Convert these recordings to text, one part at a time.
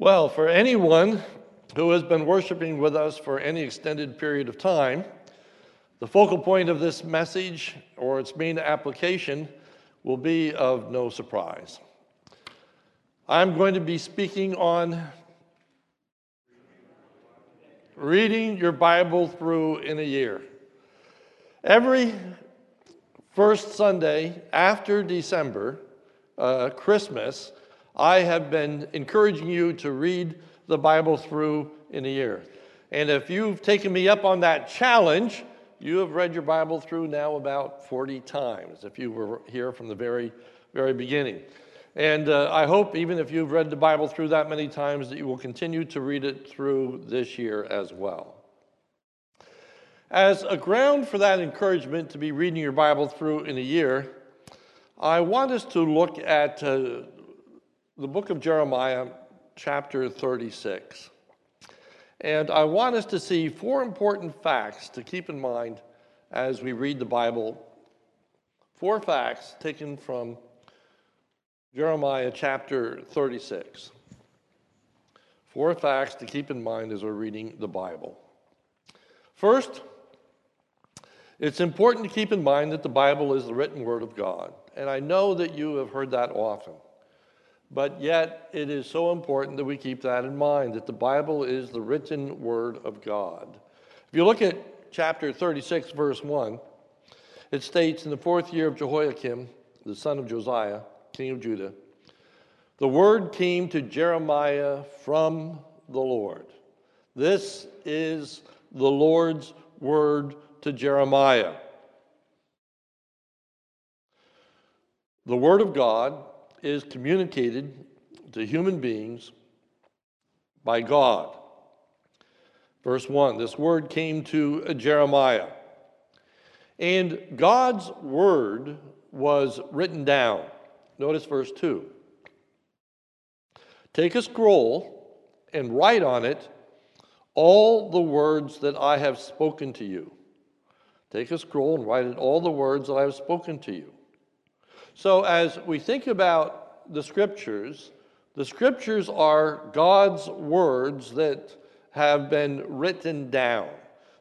Well, for anyone who has been worshiping with us for any extended period of time, the focal point of this message or its main application will be of no surprise. I'm going to be speaking on reading your Bible through in a year. Every first Sunday after December, uh, Christmas, I have been encouraging you to read the Bible through in a year. And if you've taken me up on that challenge, you have read your Bible through now about 40 times, if you were here from the very, very beginning. And uh, I hope, even if you've read the Bible through that many times, that you will continue to read it through this year as well. As a ground for that encouragement to be reading your Bible through in a year, I want us to look at uh, the book of Jeremiah, chapter 36. And I want us to see four important facts to keep in mind as we read the Bible. Four facts taken from Jeremiah chapter 36. Four facts to keep in mind as we're reading the Bible. First, it's important to keep in mind that the Bible is the written word of God. And I know that you have heard that often. But yet, it is so important that we keep that in mind that the Bible is the written word of God. If you look at chapter 36, verse 1, it states In the fourth year of Jehoiakim, the son of Josiah, king of Judah, the word came to Jeremiah from the Lord. This is the Lord's word to Jeremiah. The word of God is communicated to human beings by God. Verse 1 this word came to Jeremiah. And God's word was written down. Notice verse 2. Take a scroll and write on it all the words that I have spoken to you. Take a scroll and write it all the words that I have spoken to you. So, as we think about the scriptures, the scriptures are God's words that have been written down.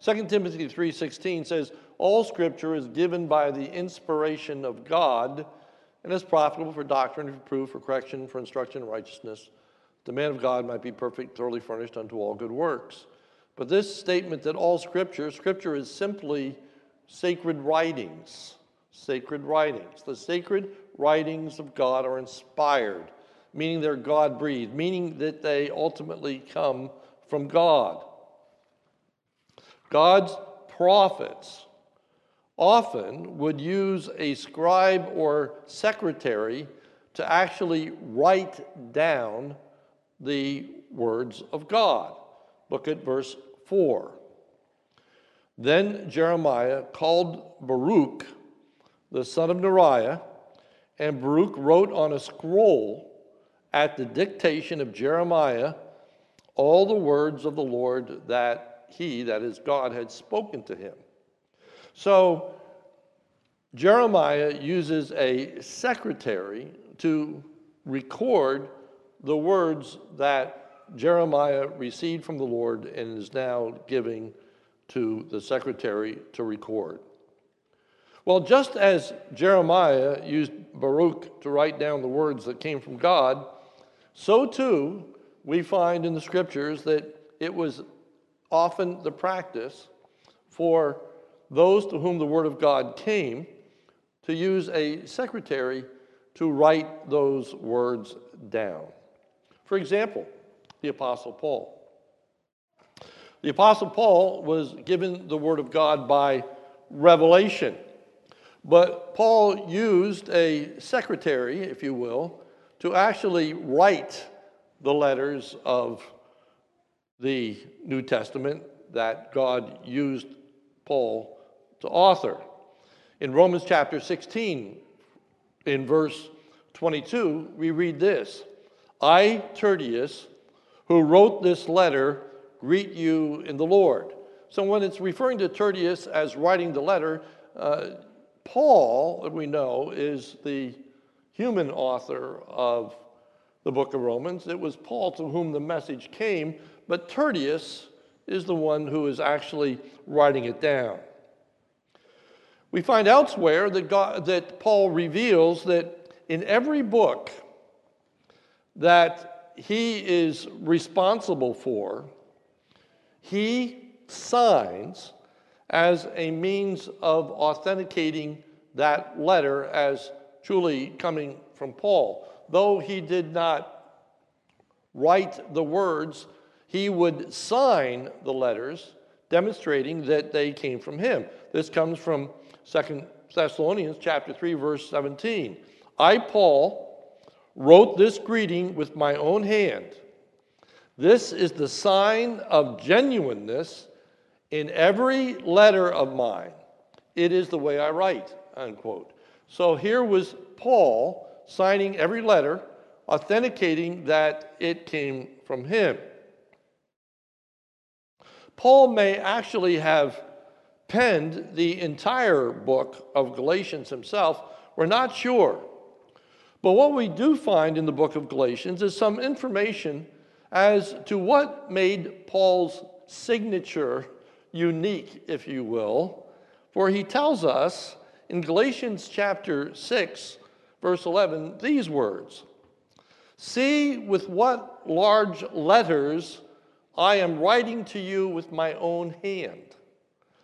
2 Timothy 3:16 says, "All scripture is given by the inspiration of God and is profitable for doctrine, for proof, for correction, for instruction in righteousness. The man of God might be perfect, thoroughly furnished unto all good works." But this statement that all scripture, scripture is simply sacred writings sacred writings. The sacred writings of God are inspired, meaning they're God breathed, meaning that they ultimately come from God. God's prophets often would use a scribe or secretary to actually write down the words of God. Look at verse 4. Then Jeremiah called Baruch, the son of Neriah, and Baruch wrote on a scroll at the dictation of Jeremiah all the words of the Lord that he, that is God, had spoken to him. So Jeremiah uses a secretary to record the words that Jeremiah received from the Lord and is now giving to the secretary to record. Well, just as Jeremiah used Baruch to write down the words that came from God, so too we find in the scriptures that it was often the practice for those to whom the word of God came to use a secretary to write those words down. For example, the Apostle Paul. The Apostle Paul was given the word of God by revelation. But Paul used a secretary, if you will, to actually write the letters of the New Testament that God used Paul to author. In Romans chapter 16, in verse 22, we read this I, Tertius, who wrote this letter, greet you in the Lord. So when it's referring to Tertius as writing the letter, uh, Paul, we know, is the human author of the book of Romans. It was Paul to whom the message came, but Tertius is the one who is actually writing it down. We find elsewhere that, God, that Paul reveals that in every book that he is responsible for, he signs as a means of authenticating that letter as truly coming from Paul. Though he did not write the words, he would sign the letters, demonstrating that they came from him. This comes from Second Thessalonians chapter 3 verse 17. I Paul wrote this greeting with my own hand. This is the sign of genuineness in every letter of mine. It is the way I write, unquote. So here was Paul signing every letter, authenticating that it came from him. Paul may actually have penned the entire book of Galatians himself. We're not sure. But what we do find in the book of Galatians is some information as to what made Paul's signature unique, if you will. For he tells us in Galatians chapter 6, verse 11, these words See with what large letters I am writing to you with my own hand.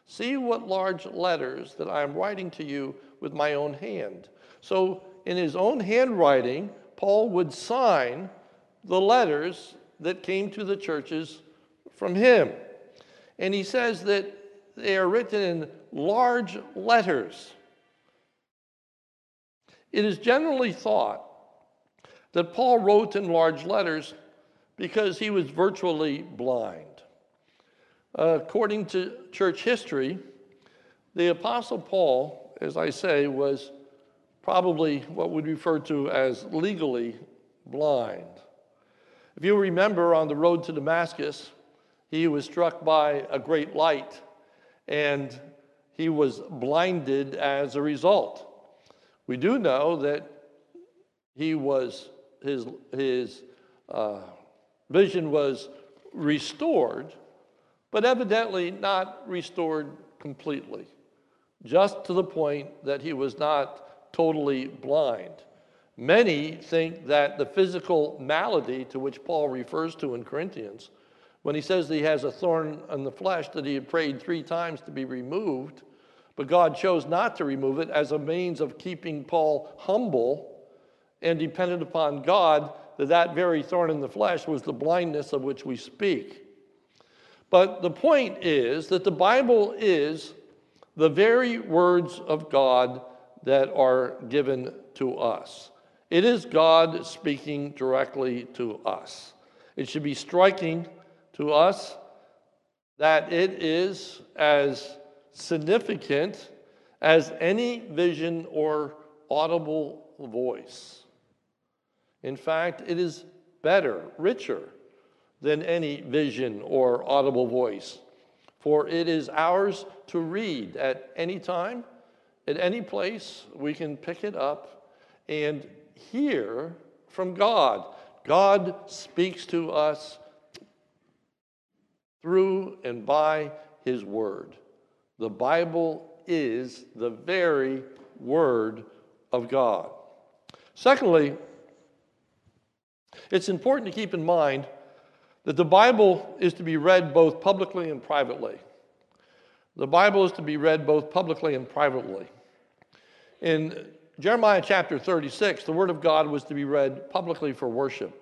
See what large letters that I am writing to you with my own hand. So in his own handwriting, Paul would sign the letters that came to the churches from him. And he says that they are written in large letters. It is generally thought that Paul wrote in large letters because he was virtually blind. according to church history, the Apostle Paul, as I say, was probably what we'd refer to as legally blind. If you remember on the road to Damascus, he was struck by a great light and he was blinded as a result. We do know that he was, his, his uh, vision was restored, but evidently not restored completely, just to the point that he was not totally blind. Many think that the physical malady to which Paul refers to in Corinthians, when he says that he has a thorn in the flesh that he had prayed three times to be removed, but God chose not to remove it as a means of keeping Paul humble and dependent upon God, that that very thorn in the flesh was the blindness of which we speak. But the point is that the Bible is the very words of God that are given to us. It is God speaking directly to us. It should be striking to us that it is as significant as any vision or audible voice. In fact, it is better, richer than any vision or audible voice, for it is ours to read at any time at any place, we can pick it up and hear from God. God speaks to us through and by His Word. The Bible is the very Word of God. Secondly, it's important to keep in mind that the Bible is to be read both publicly and privately. The Bible is to be read both publicly and privately. In Jeremiah chapter 36, the Word of God was to be read publicly for worship.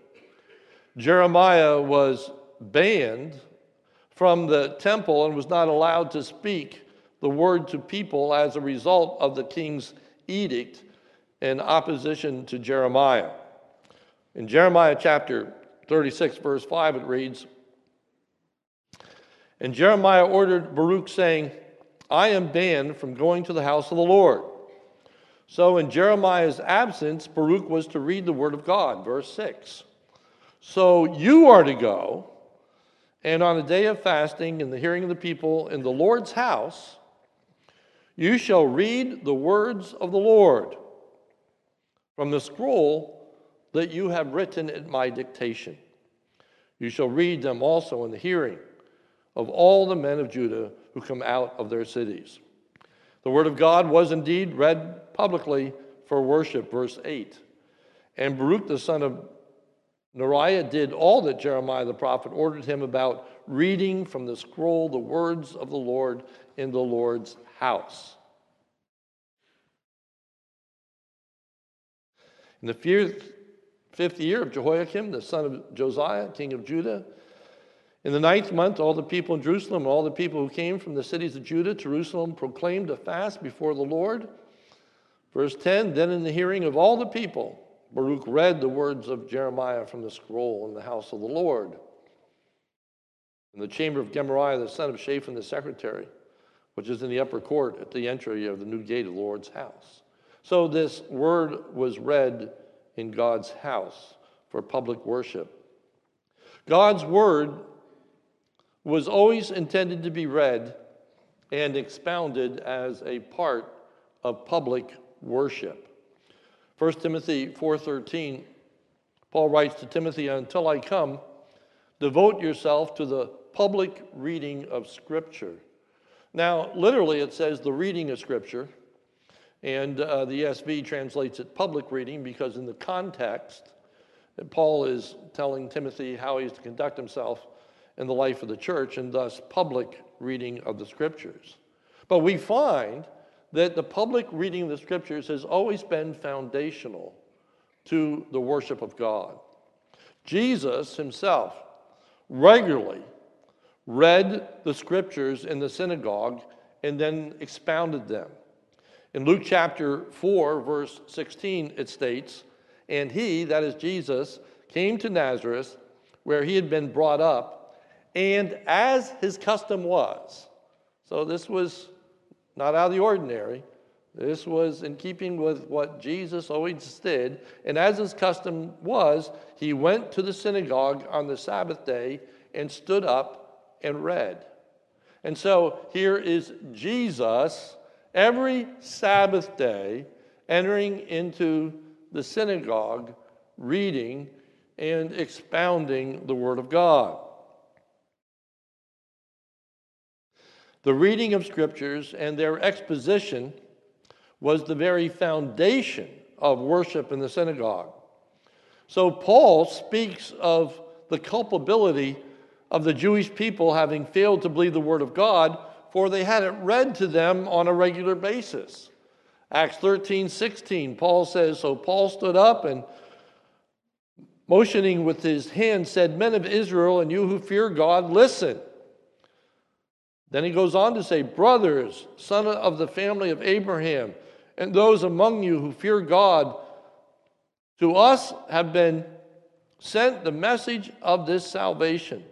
Jeremiah was banned from the temple and was not allowed to speak the word to people as a result of the king's edict in opposition to Jeremiah. In Jeremiah chapter 36, verse 5, it reads, and Jeremiah ordered Baruch, saying, I am banned from going to the house of the Lord. So in Jeremiah's absence, Baruch was to read the word of God, verse 6. So you are to go, and on a day of fasting, in the hearing of the people, in the Lord's house, you shall read the words of the Lord from the scroll that you have written at my dictation. You shall read them also in the hearing of all the men of Judah who come out of their cities. The word of God was indeed read publicly for worship, verse 8. And Baruch the son of Neriah did all that Jeremiah the prophet ordered him about reading from the scroll the words of the Lord in the Lord's house. In the fifth year of Jehoiakim, the son of Josiah, king of Judah, in the ninth month, all the people in Jerusalem, all the people who came from the cities of Judah, Jerusalem, proclaimed a fast before the Lord. Verse 10 Then in the hearing of all the people, Baruch read the words of Jeremiah from the scroll in the house of the Lord. In the chamber of Gemariah, the son of Shaphan, the secretary, which is in the upper court at the entry of the new gate of the Lord's house. So this word was read in God's house for public worship. God's word was always intended to be read and expounded as a part of public worship. 1 Timothy 4:13 Paul writes to Timothy until I come devote yourself to the public reading of scripture. Now literally it says the reading of scripture and uh, the ESV translates it public reading because in the context Paul is telling Timothy how he's to conduct himself in the life of the church and thus public reading of the scriptures. But we find that the public reading of the scriptures has always been foundational to the worship of God. Jesus himself regularly read the scriptures in the synagogue and then expounded them. In Luke chapter 4, verse 16, it states, And he, that is Jesus, came to Nazareth, where he had been brought up and as his custom was, so this was not out of the ordinary, this was in keeping with what Jesus always did. And as his custom was, he went to the synagogue on the Sabbath day and stood up and read. And so here is Jesus every Sabbath day entering into the synagogue, reading and expounding the Word of God. The reading of scriptures and their exposition was the very foundation of worship in the synagogue. So Paul speaks of the culpability of the Jewish people having failed to believe the word of God, for they had it read to them on a regular basis. Acts 13, 16, Paul says, So Paul stood up and motioning with his hand said, Men of Israel, and you who fear God, listen. Then he goes on to say, Brothers, son of the family of Abraham, and those among you who fear God, to us have been sent the message of this salvation.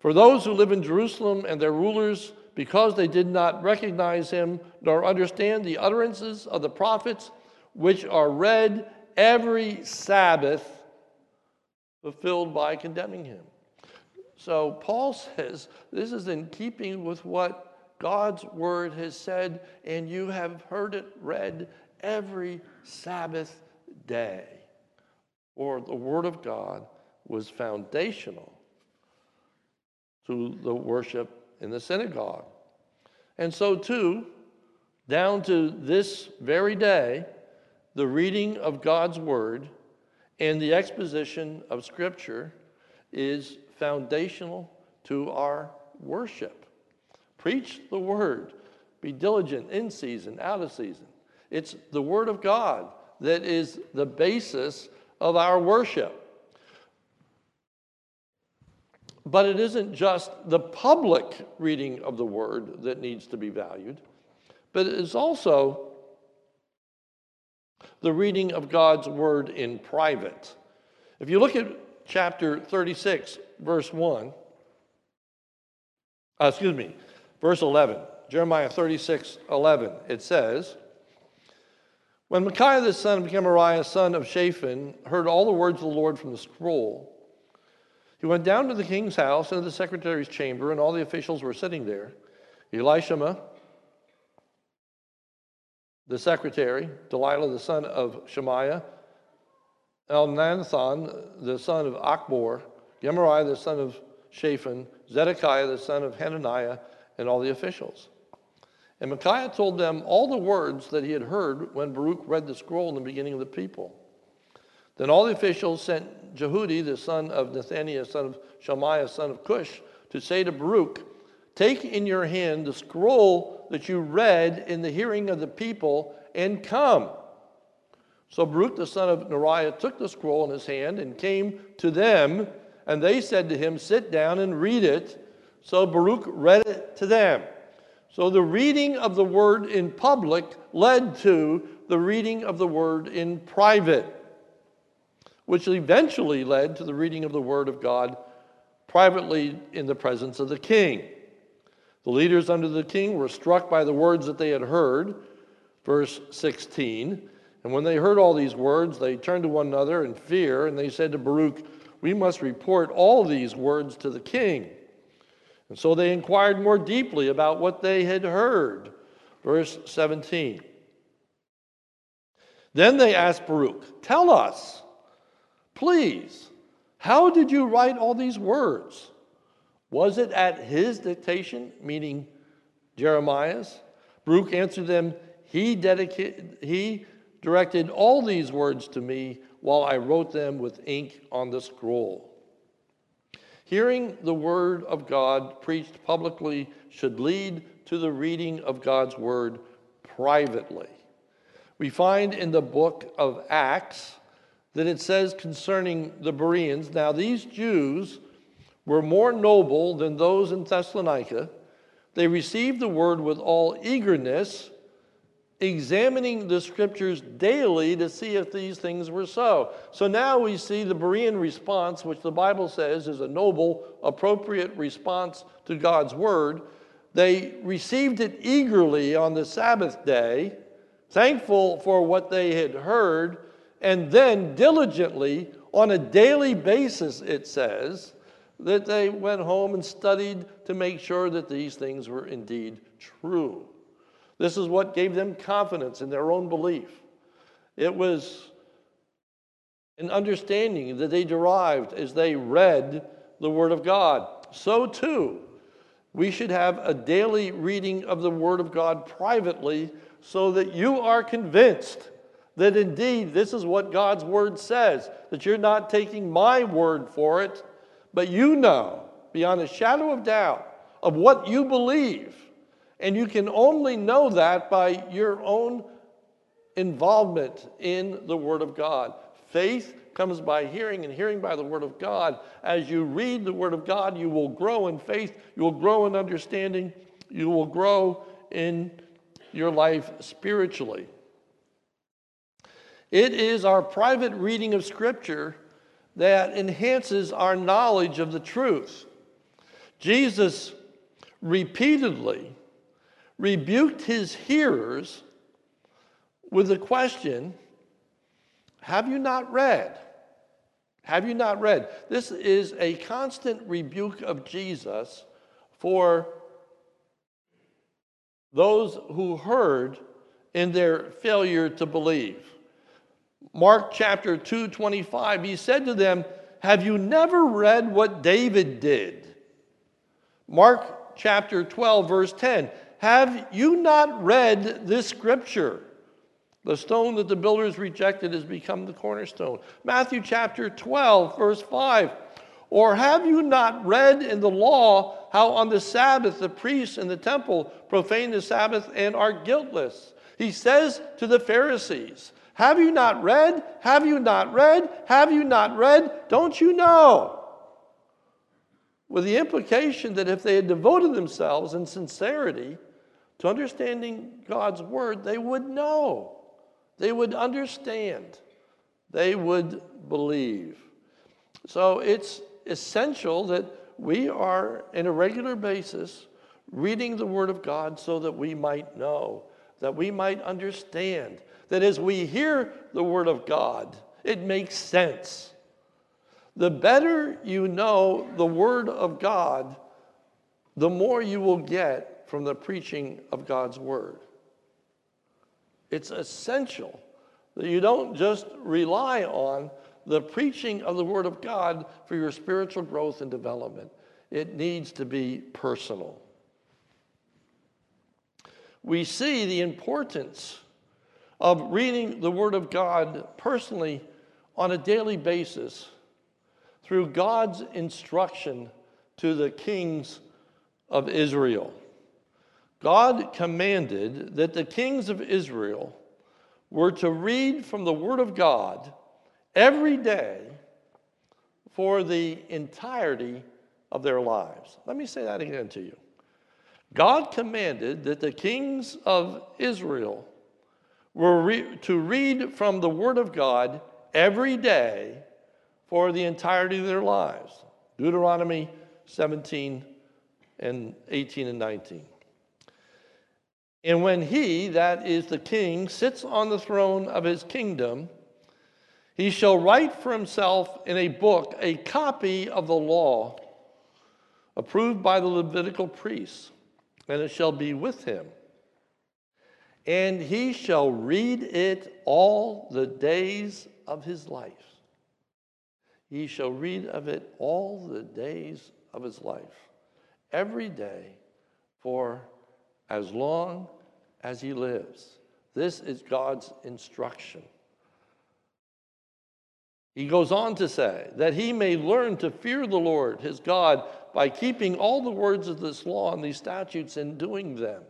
For those who live in Jerusalem and their rulers, because they did not recognize him nor understand the utterances of the prophets, which are read every Sabbath, fulfilled by condemning him. So Paul says this is in keeping with what God's word has said, and you have heard it read every Sabbath day. For the word of God was foundational to the worship in the synagogue. And so, too, down to this very day, the reading of God's word and the exposition of Scripture is foundational to our worship. Preach the word, be diligent in season, out of season. It's the word of God that is the basis of our worship. But it isn't just the public reading of the word that needs to be valued, but it is also the reading of God's word in private. If you look at chapter 36, verse 1, uh, excuse me, verse 11, Jeremiah 36, 11, it says, When Micaiah the son of Gemariah, son of Shaphan, heard all the words of the Lord from the scroll, he went down to the king's house into the secretary's chamber, and all the officials were sitting there. Elishama, the secretary, Delaiah the son of Shemaiah, Elnathan, the son of Achbor, Gemariah, the son of Shaphan, Zedekiah, the son of Hananiah, and all the officials. And Micaiah told them all the words that he had heard when Baruch read the scroll in the beginning of the people. Then all the officials sent Jehudi, the son of Nethaniah, son of Shemaiah, son of Cush, to say to Baruch, Take in your hand the scroll that you read in the hearing of the people and come. So Baruch the son of Neriah took the scroll in his hand and came to them, and they said to him, Sit down and read it. So Baruch read it to them. So the reading of the word in public led to the reading of the word in private, which eventually led to the reading of the word of God privately in the presence of the king. The leaders under the king were struck by the words that they had heard. Verse 16. And when they heard all these words, they turned to one another in fear, and they said to Baruch, We must report all these words to the king. And so they inquired more deeply about what they had heard. Verse 17. Then they asked Baruch, Tell us, please, how did you write all these words? Was it at his dictation, meaning Jeremiah's? Baruch answered them, He, dedicated, he directed all these words to me while I wrote them with ink on the scroll. Hearing the word of God preached publicly should lead to the reading of God's word privately. We find in the book of Acts that it says concerning the Bereans, now these Jews were more noble than those in Thessalonica. They received the word with all eagerness, examining the scriptures daily to see if these things were so. So now we see the Berean response, which the Bible says is a noble, appropriate response to God's word. They received it eagerly on the Sabbath day, thankful for what they had heard, and then diligently, on a daily basis, it says, that they went home and studied to make sure that these things were indeed true. This is what gave them confidence in their own belief. It was an understanding that they derived as they read the Word of God. So, too, we should have a daily reading of the Word of God privately so that you are convinced that indeed this is what God's Word says, that you're not taking my word for it but you know beyond a shadow of doubt of what you believe. And you can only know that by your own involvement in the Word of God. Faith comes by hearing, and hearing by the Word of God. As you read the Word of God, you will grow in faith, you will grow in understanding, you will grow in your life spiritually. It is our private reading of Scripture that enhances our knowledge of the truth. Jesus repeatedly rebuked his hearers with the question Have you not read? Have you not read? This is a constant rebuke of Jesus for those who heard in their failure to believe. Mark chapter 2 25, he said to them, Have you never read what David did? Mark chapter 12, verse 10, Have you not read this scripture? The stone that the builders rejected has become the cornerstone. Matthew chapter 12, verse 5. Or have you not read in the law how on the Sabbath the priests in the temple profane the Sabbath and are guiltless? He says to the Pharisees, have you not read? Have you not read? Have you not read? Don't you know? With the implication that if they had devoted themselves in sincerity to understanding God's word, they would know, they would understand, they would believe. So it's essential that we are, in a regular basis, reading the Word of God so that we might know, that we might understand, that as we hear the Word of God, it makes sense. The better you know the Word of God, the more you will get from the preaching of God's Word. It's essential that you don't just rely on the preaching of the Word of God for your spiritual growth and development. It needs to be personal. We see the importance of reading the Word of God personally on a daily basis through God's instruction to the kings of Israel. God commanded that the kings of Israel were to read from the Word of God every day for the entirety of their lives. Let me say that again to you. God commanded that the kings of Israel were re- to read from the Word of God every day for the entirety of their lives. Deuteronomy 17 and 18 and 19. And when he, that is the king, sits on the throne of his kingdom, he shall write for himself in a book a copy of the law approved by the Levitical priests, and it shall be with him. And he shall read it all the days of his life. He shall read of it all the days of his life, every day for as long as he lives. This is God's instruction. He goes on to say that he may learn to fear the Lord his God by keeping all the words of this law and these statutes and doing them.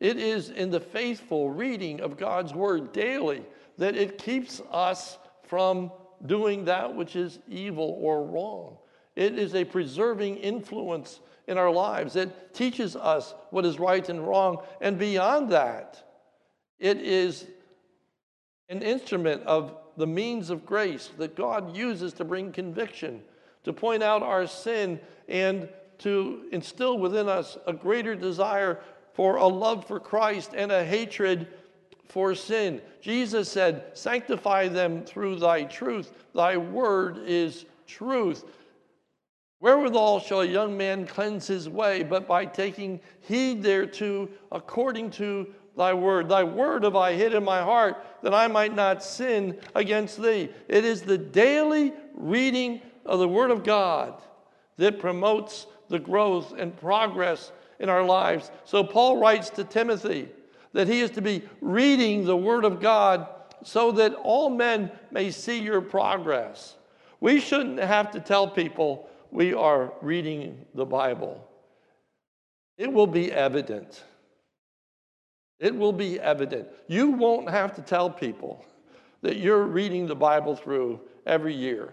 It is in the faithful reading of God's word daily that it keeps us from doing that which is evil or wrong. It is a preserving influence in our lives. It teaches us what is right and wrong. And beyond that, it is an instrument of the means of grace that God uses to bring conviction, to point out our sin, and to instill within us a greater desire for a love for Christ and a hatred for sin. Jesus said, Sanctify them through thy truth. Thy word is truth. Wherewithal shall a young man cleanse his way, but by taking heed thereto according to thy word. Thy word have I hid in my heart, that I might not sin against thee. It is the daily reading of the word of God that promotes the growth and progress in our lives. So Paul writes to Timothy that he is to be reading the word of God so that all men may see your progress. We shouldn't have to tell people we are reading the Bible, it will be evident. It will be evident. You won't have to tell people that you're reading the Bible through every year.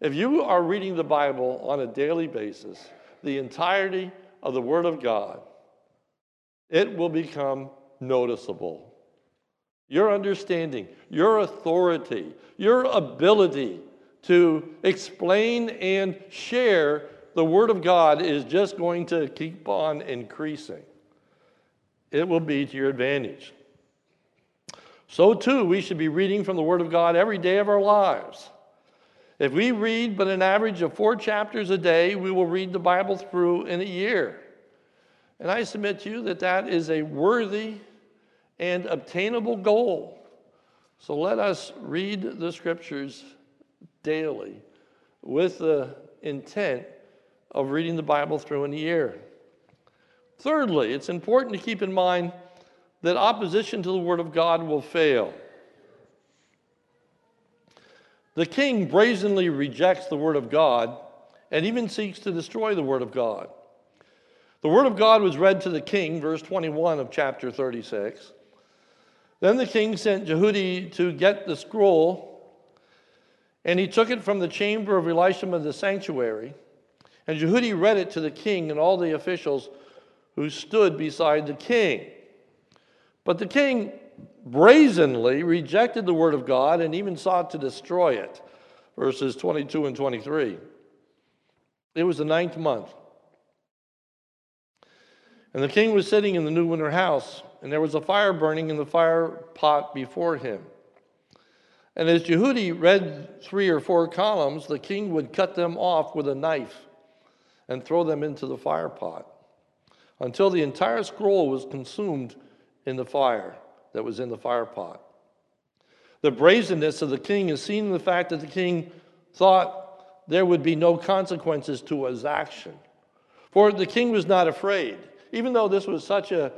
If you are reading the Bible on a daily basis, the entirety of the Word of God, it will become noticeable. Your understanding, your authority, your ability to explain and share the Word of God is just going to keep on increasing. It will be to your advantage. So, too, we should be reading from the Word of God every day of our lives. If we read but an average of four chapters a day, we will read the Bible through in a year. And I submit to you that that is a worthy and obtainable goal. So let us read the scriptures daily with the intent of reading the Bible through in a year. Thirdly, it's important to keep in mind that opposition to the Word of God will fail. The king brazenly rejects the Word of God and even seeks to destroy the Word of God. The Word of God was read to the king, verse 21 of chapter 36. Then the king sent Jehudi to get the scroll and he took it from the chamber of Elishama the sanctuary. And Jehudi read it to the king and all the officials who stood beside the king. But the king brazenly rejected the word of God and even sought to destroy it. Verses 22 and 23. It was the ninth month. And the king was sitting in the new winter house, and there was a fire burning in the fire pot before him. And as Jehudi read three or four columns, the king would cut them off with a knife and throw them into the fire pot until the entire scroll was consumed in the fire that was in the fire pot. The brazenness of the king is seen in the fact that the king thought there would be no consequences to his action. For the king was not afraid. Even though this was such a,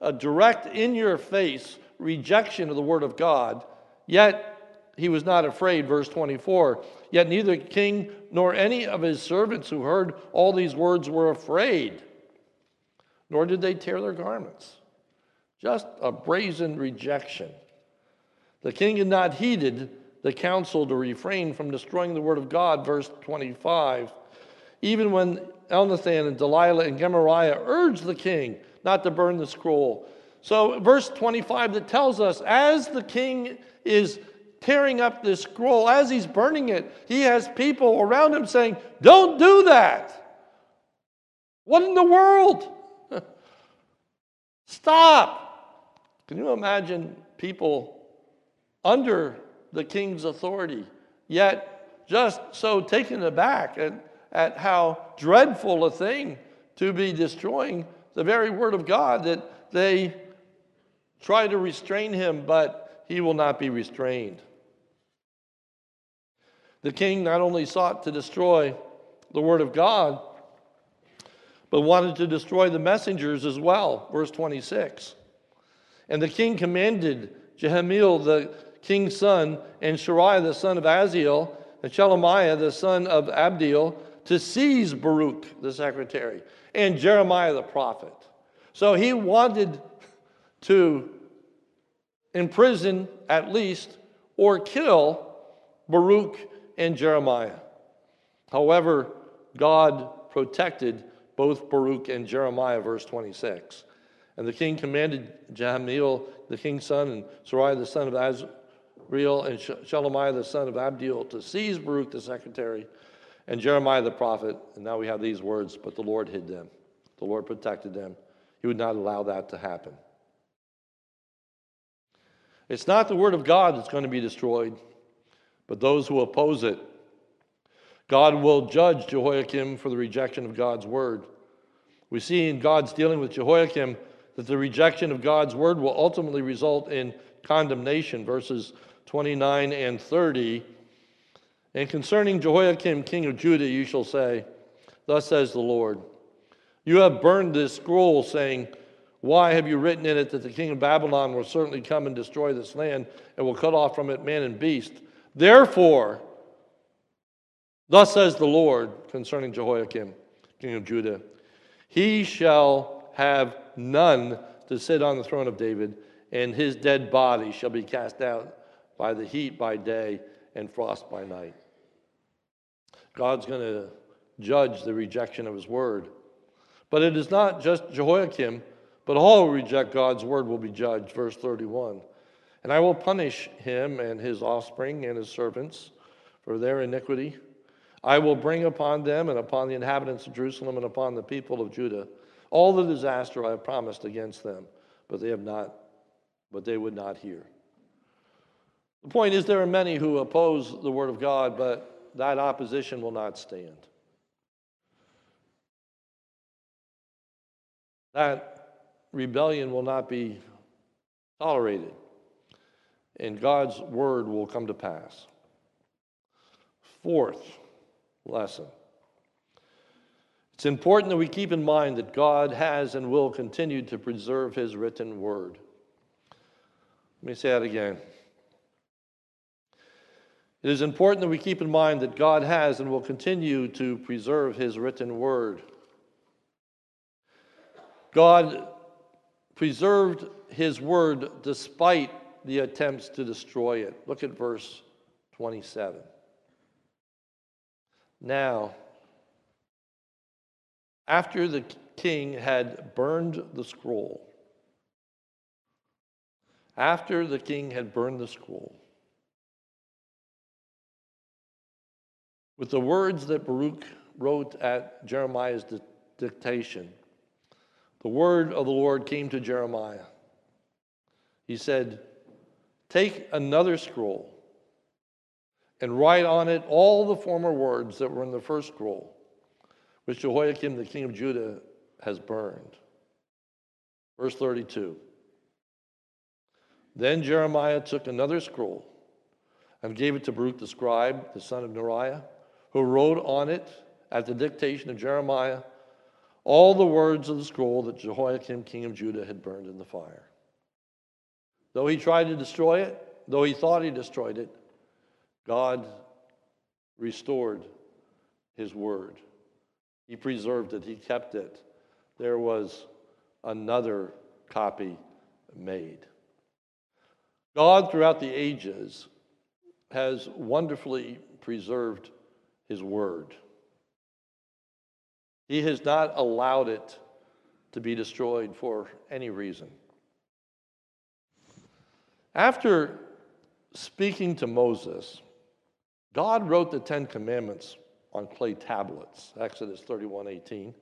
a direct, in your face rejection of the word of God, yet he was not afraid. Verse 24. Yet neither king nor any of his servants who heard all these words were afraid, nor did they tear their garments. Just a brazen rejection. The king had not heeded the counsel to refrain from destroying the word of God, verse 25. Even when Elnathan and Delaiah and Gemariah urged the king not to burn the scroll. So, verse 25 that tells us as the king is tearing up this scroll, as he's burning it, he has people around him saying, Don't do that. What in the world? Stop. Can you imagine people under the king's authority, yet just so taken aback at, at how dreadful a thing to be destroying the very word of God that they try to restrain him, but he will not be restrained. The king not only sought to destroy the word of God, but wanted to destroy the messengers as well. Verse 26. And the king commanded Jerahmeel, the king's son, and Seraiah, the son of Azriel, and Shelemiah, the son of Abdeel, to seize Baruch, the secretary, and Jeremiah, the prophet. So he wanted to imprison at least or kill Baruch and Jeremiah. However, God protected both Baruch and Jeremiah, verse 26. And the king commanded Jerahmeel, the king's son, and Seraiah, the son of Azriel, and Shelemiah, the son of Abdeel, to seize Baruch, the secretary, and Jeremiah, the prophet. And now we have these words, but the Lord hid them. The Lord protected them. He would not allow that to happen. It's not the word of God that's going to be destroyed but those who oppose it. God will judge Jehoiakim for the rejection of God's word. We see in God's dealing with Jehoiakim that the rejection of God's word will ultimately result in condemnation, verses 29 and 30. And concerning Jehoiakim, king of Judah, you shall say, Thus says the Lord, You have burned this scroll, saying, Why have you written in it that the king of Babylon will certainly come and destroy this land and will cut off from it man and beast? Therefore, thus says the Lord concerning Jehoiakim, king of Judah, he shall have none to sit on the throne of David, and his dead body shall be cast out by the heat by day and frost by night. God's going to judge the rejection of his word. But it is not just Jehoiakim, but all who reject God's word will be judged. Verse 31. And I will punish him and his offspring and his servants for their iniquity. I will bring upon them and upon the inhabitants of Jerusalem and upon the people of Judah all the disaster I have promised against them, but they have not, but they would not hear. The point is, there are many who oppose the word of God, but that opposition will not stand. That rebellion will not be tolerated and God's word will come to pass. Fourth lesson it's important that we keep in mind that God has and will continue to preserve his written word. Let me say that again. It is important that we keep in mind that God has and will continue to preserve his written word. God preserved his word despite the attempts to destroy it. Look at verse 27. Now, after the king had burned the scroll, after the king had burned the scroll, with the words that Baruch wrote at Jeremiah's dictation, the word of the Lord came to Jeremiah. He said, Take another scroll and write on it all the former words that were in the first scroll, which Jehoiakim, the king of Judah, has burned. Verse 32. Then Jeremiah took another scroll and gave it to Baruch the scribe, the son of Neriah, who wrote on it at the dictation of Jeremiah all the words of the scroll that Jehoiakim, king of Judah, had burned in the fire. Though he tried to destroy it, though he thought he destroyed it, God restored his word. He preserved it, he kept it. There was another copy made. God, throughout the ages, has wonderfully preserved his word. He has not allowed it to be destroyed for any reason. After speaking to Moses, God wrote the Ten Commandments on clay tablets, Exodus 31 18.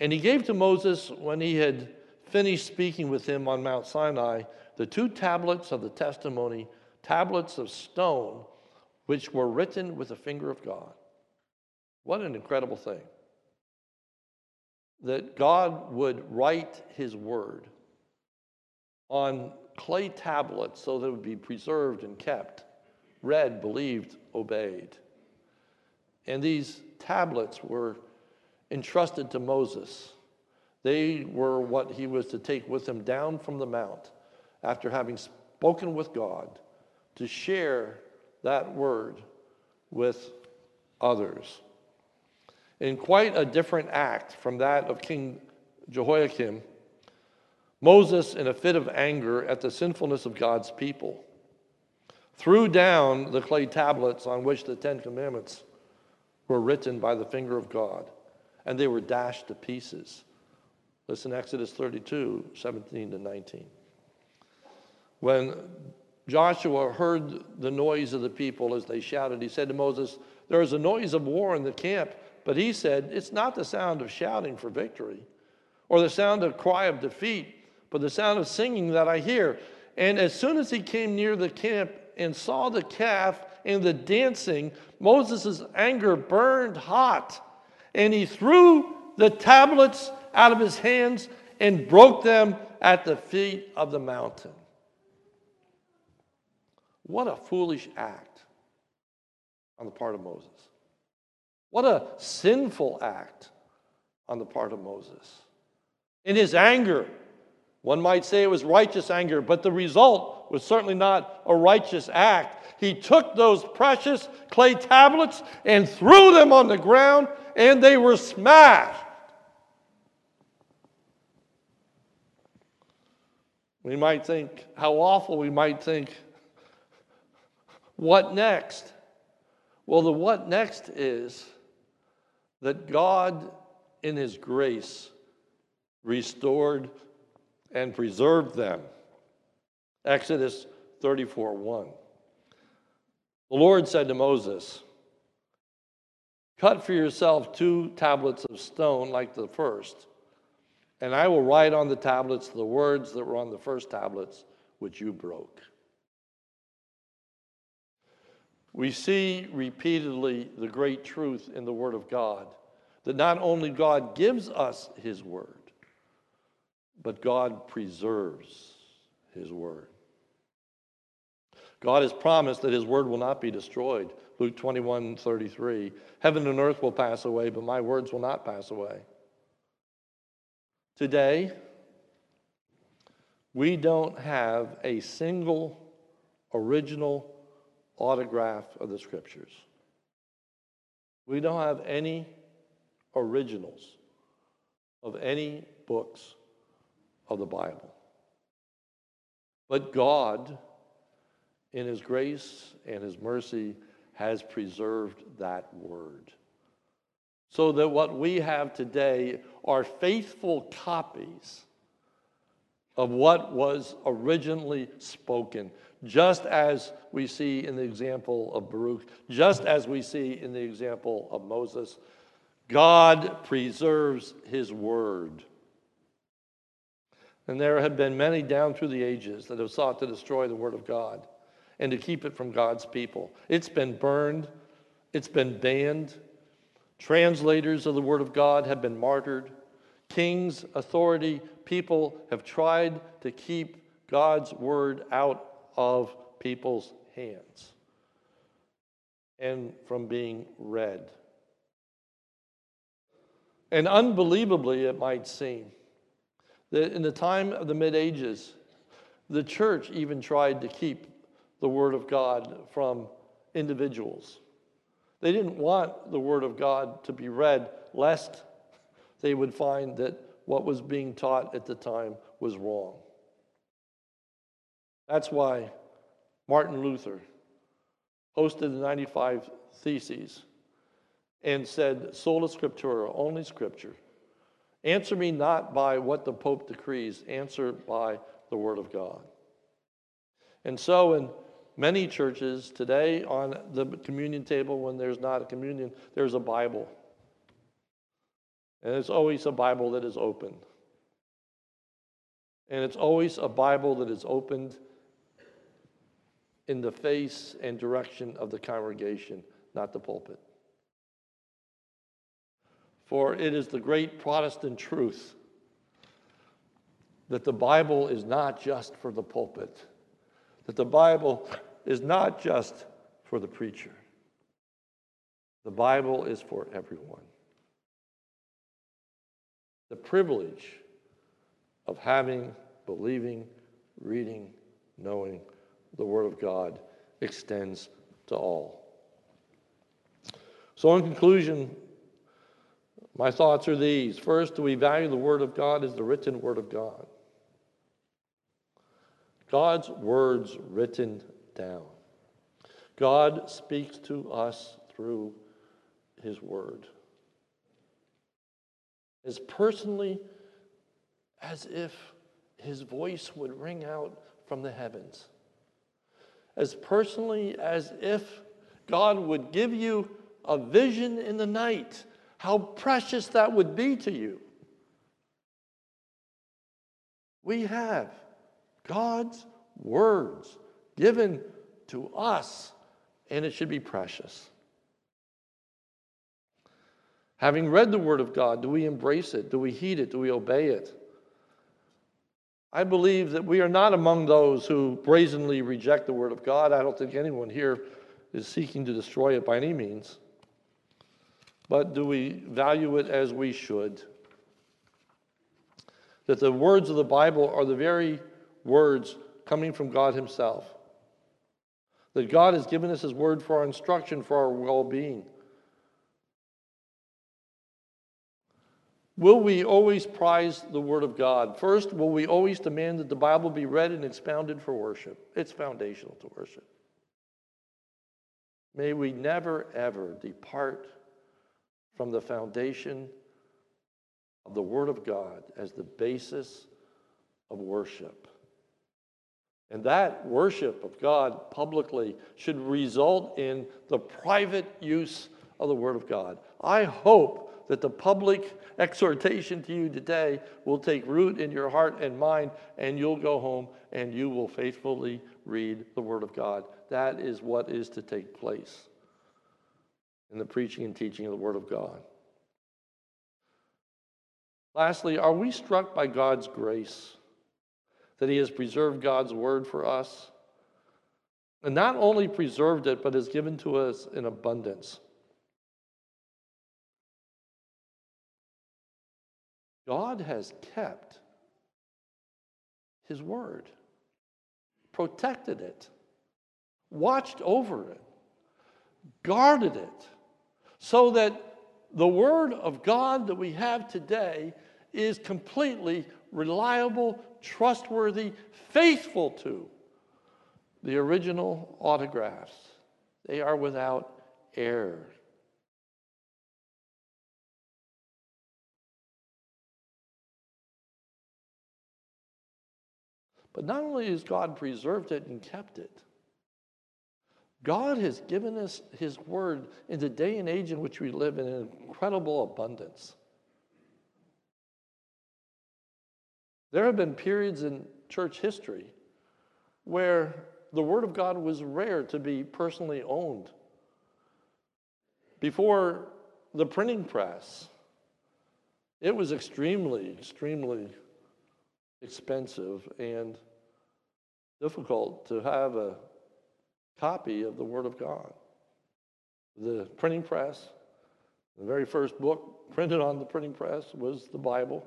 And he gave to Moses, when he had finished speaking with him on Mount Sinai, the two tablets of the testimony, tablets of stone, which were written with the finger of God. What an incredible thing. That God would write his word on clay tablets so that it would be preserved and kept, read, believed, obeyed. And these tablets were entrusted to Moses. They were what he was to take with him down from the mount after having spoken with God to share that word with others. In quite a different act from that of King Jehoiakim, Moses, in a fit of anger at the sinfulness of God's people, threw down the clay tablets on which the Ten Commandments were written by the finger of God, and they were dashed to pieces. Listen, Exodus 32 17 to 19. When Joshua heard the noise of the people as they shouted, he said to Moses, There is a noise of war in the camp. But he said, It's not the sound of shouting for victory or the sound of cry of defeat, but the sound of singing that I hear. And as soon as he came near the camp and saw the calf and the dancing, Moses' anger burned hot, and he threw the tablets out of his hands and broke them at the feet of the mountain. What a foolish act on the part of Moses. What a sinful act on the part of Moses. In his anger, one might say it was righteous anger, but the result was certainly not a righteous act. He took those precious clay tablets and threw them on the ground, and they were smashed. We might think how awful we might think. What next? Well, the what next is that God, in His grace, restored and preserved them. Exodus 34 1. The Lord said to Moses, Cut for yourself two tablets of stone like the first, and I will write on the tablets the words that were on the first tablets, which you broke. We see repeatedly the great truth in the Word of God that not only God gives us His Word, but God preserves His Word. God has promised that His Word will not be destroyed. Luke 21 33. Heaven and earth will pass away, but my words will not pass away. Today, we don't have a single original autograph of the scriptures. We don't have any originals of any books of the Bible. But God, in His grace and His mercy, has preserved that word. So that what we have today are faithful copies of what was originally spoken just as we see in the example of Baruch, just as we see in the example of Moses. God preserves his word. And there have been many down through the ages that have sought to destroy the word of God and to keep it from God's people. It's been burned, it's been banned. Translators of the word of God have been martyred. Kings, authority, people have tried to keep God's word out of people's hands. and from being read. And unbelievably, it might seem that in the time of the mid ages, the church even tried to keep the Word of God from individuals. They didn't want the Word of God to be read, lest they would find that what was being taught at the time was wrong. That's why Martin Luther hosted the 95 Theses and said, Sola Scriptura, only Scripture. Answer me not by what the Pope decrees, answer by the Word of God. And so, in many churches today, on the communion table, when there's not a communion, there's a Bible. And it's always a Bible that is open. And it's always a Bible that is opened in the face and direction of the congregation, not the pulpit. For it is the great Protestant truth that the Bible is not just for the pulpit, that the Bible is not just for the preacher. The Bible is for everyone. The privilege of having, believing, reading, knowing the Word of God extends to all. So, in conclusion, my thoughts are these. First, do we value the Word of God as the written Word of God? God's words written down. God speaks to us through His Word. As personally as if His voice would ring out from the heavens. As personally as if God would give you a vision in the night how precious that would be to you. We have God's words given to us, and it should be precious. Having read the Word of God, do we embrace it? Do we heed it? Do we obey it? I believe that we are not among those who brazenly reject the Word of God. I don't think anyone here is seeking to destroy it by any means but do we value it as we should? That the words of the Bible are the very words coming from God Himself. That God has given us His word for our instruction, for our well being. Will we always prize the Word of God? First, will we always demand that the Bible be read and expounded for worship? It's foundational to worship. May we never, ever depart from the foundation of the Word of God as the basis of worship. And that worship of God publicly should result in the private use of the Word of God. I hope that the public exhortation to you today will take root in your heart and mind, and you'll go home and you will faithfully read the Word of God. That is what is to take place in the preaching and teaching of the Word of God. Lastly, are we struck by God's grace that He has preserved God's Word for us? And not only preserved it, but has given to us in abundance. God has kept His Word, protected it, watched over it, guarded it so that the Word of God that we have today is completely reliable, trustworthy, faithful to the original autographs. They are without error. But not only has God preserved it and kept it, God has given us His word in the day and age in which we live in incredible abundance. There have been periods in church history where the Word of God was rare to be personally owned. Before the printing press, it was extremely, extremely expensive and difficult to have a copy of the Word of God. the printing press. The very first book printed on the printing press was the Bible.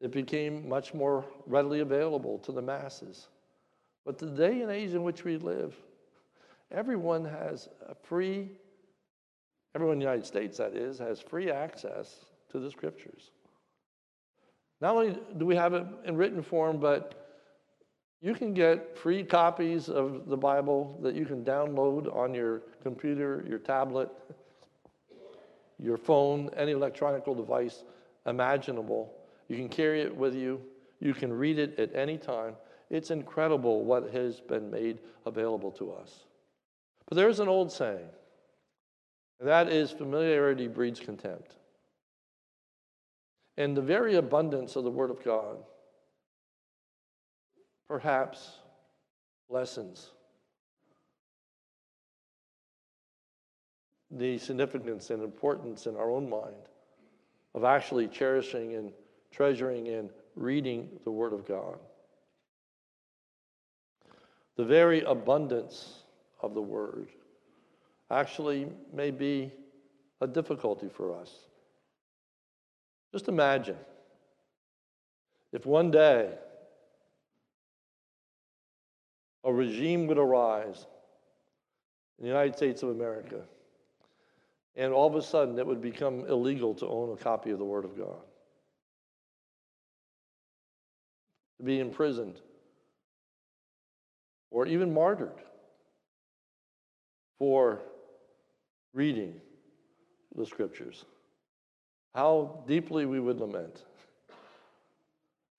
It became much more readily available to the masses. But the day and age in which we live, everyone has a free, everyone in the United States, that is, has free access to the scriptures. Not only do we have it in written form, but you can get free copies of the Bible that you can download on your computer, your tablet, your phone, any electronic device imaginable. You can carry it with you. You can read it at any time. It's incredible what has been made available to us. But there's an old saying, and that is familiarity breeds contempt. And the very abundance of the Word of God perhaps lessens the significance and importance in our own mind of actually cherishing and treasuring and reading the Word of God. The very abundance of the Word actually may be a difficulty for us. Just imagine if one day a regime would arise in the United States of America, and all of a sudden it would become illegal to own a copy of the Word of God, to be imprisoned, or even martyred for reading the Scriptures. How deeply we would lament.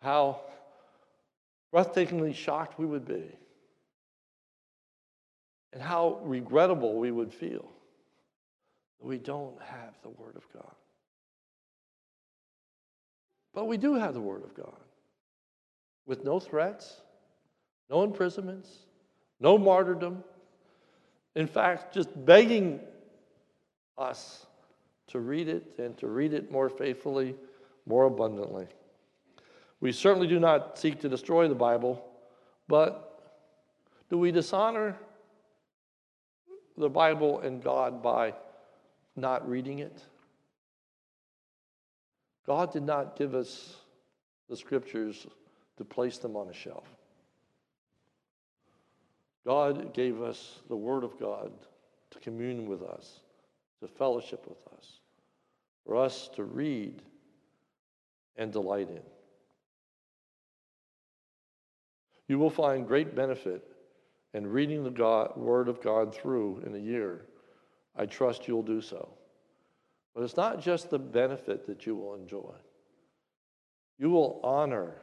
How breathtakingly shocked we would be and how regrettable we would feel that we don't have the Word of God. But we do have the Word of God with no threats, no imprisonments, no martyrdom. In fact, just begging us to read it and to read it more faithfully, more abundantly. We certainly do not seek to destroy the Bible, but do we dishonor the Bible and God by not reading it. God did not give us the scriptures to place them on a shelf. God gave us the Word of God to commune with us, to fellowship with us, for us to read and delight in. You will find great benefit and reading the God, Word of God through in a year, I trust you'll do so. But it's not just the benefit that you will enjoy, you will honor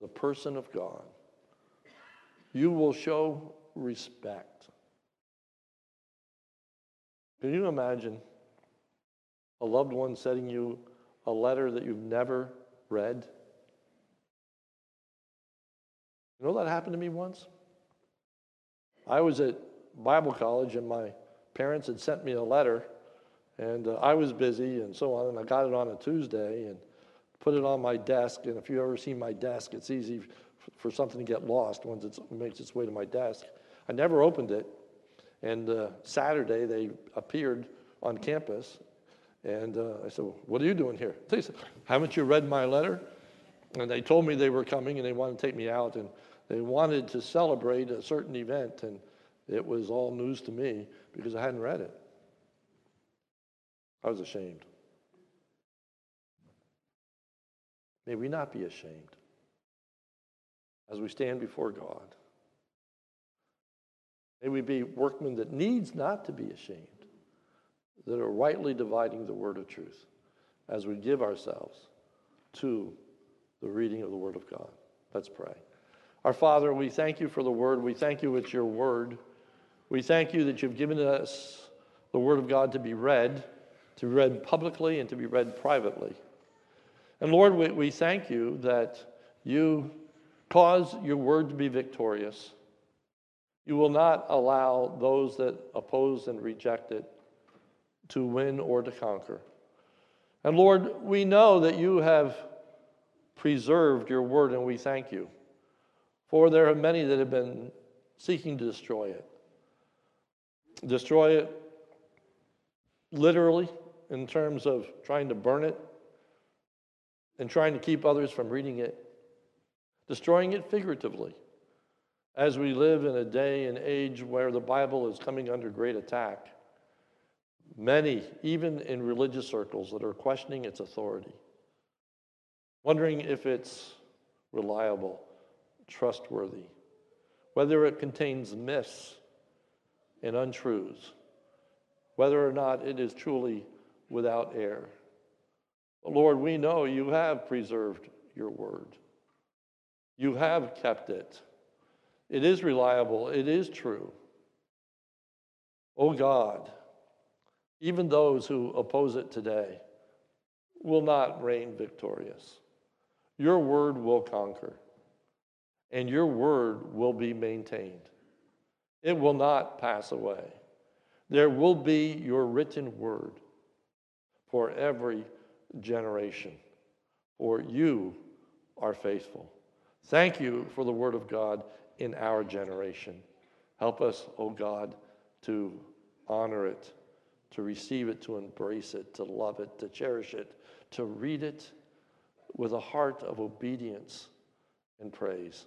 the person of God. You will show respect. Can you imagine a loved one sending you a letter that you've never read? You know that happened to me once? I was at Bible college and my parents had sent me a letter and uh, I was busy and so on and I got it on a Tuesday and put it on my desk and if you ever see my desk it's easy for something to get lost once it makes its way to my desk. I never opened it and uh, Saturday they appeared on campus and uh, I said, well, what are you doing here? They said, haven't you read my letter? And they told me they were coming and they wanted to take me out and they wanted to celebrate a certain event, and it was all news to me because I hadn't read it. I was ashamed. May we not be ashamed as we stand before God. May we be workmen that needs not to be ashamed, that are rightly dividing the word of truth as we give ourselves to the reading of the word of God. Let's pray. Our Father, we thank you for the word. We thank you it's your word. We thank you that you've given us the word of God to be read, to be read publicly and to be read privately. And Lord, we, we thank you that you cause your word to be victorious. You will not allow those that oppose and reject it to win or to conquer. And Lord, we know that you have preserved your word, and we thank you. For there are many that have been seeking to destroy it. Destroy it literally, in terms of trying to burn it and trying to keep others from reading it, destroying it figuratively. As we live in a day and age where the Bible is coming under great attack, many, even in religious circles, that are questioning its authority, wondering if it's reliable, trustworthy, whether it contains myths and untruths, whether or not it is truly without error. Lord, we know you have preserved your word. You have kept it. It is reliable. It is true. Oh God, even those who oppose it today will not reign victorious. Your word will conquer, and your word will be maintained. It will not pass away. There will be your written word for every generation, for you are faithful. Thank you for the word of God in our generation. Help us, O oh God, to honor it, to receive it, to embrace it, to love it, to cherish it, to read it with a heart of obedience and praise.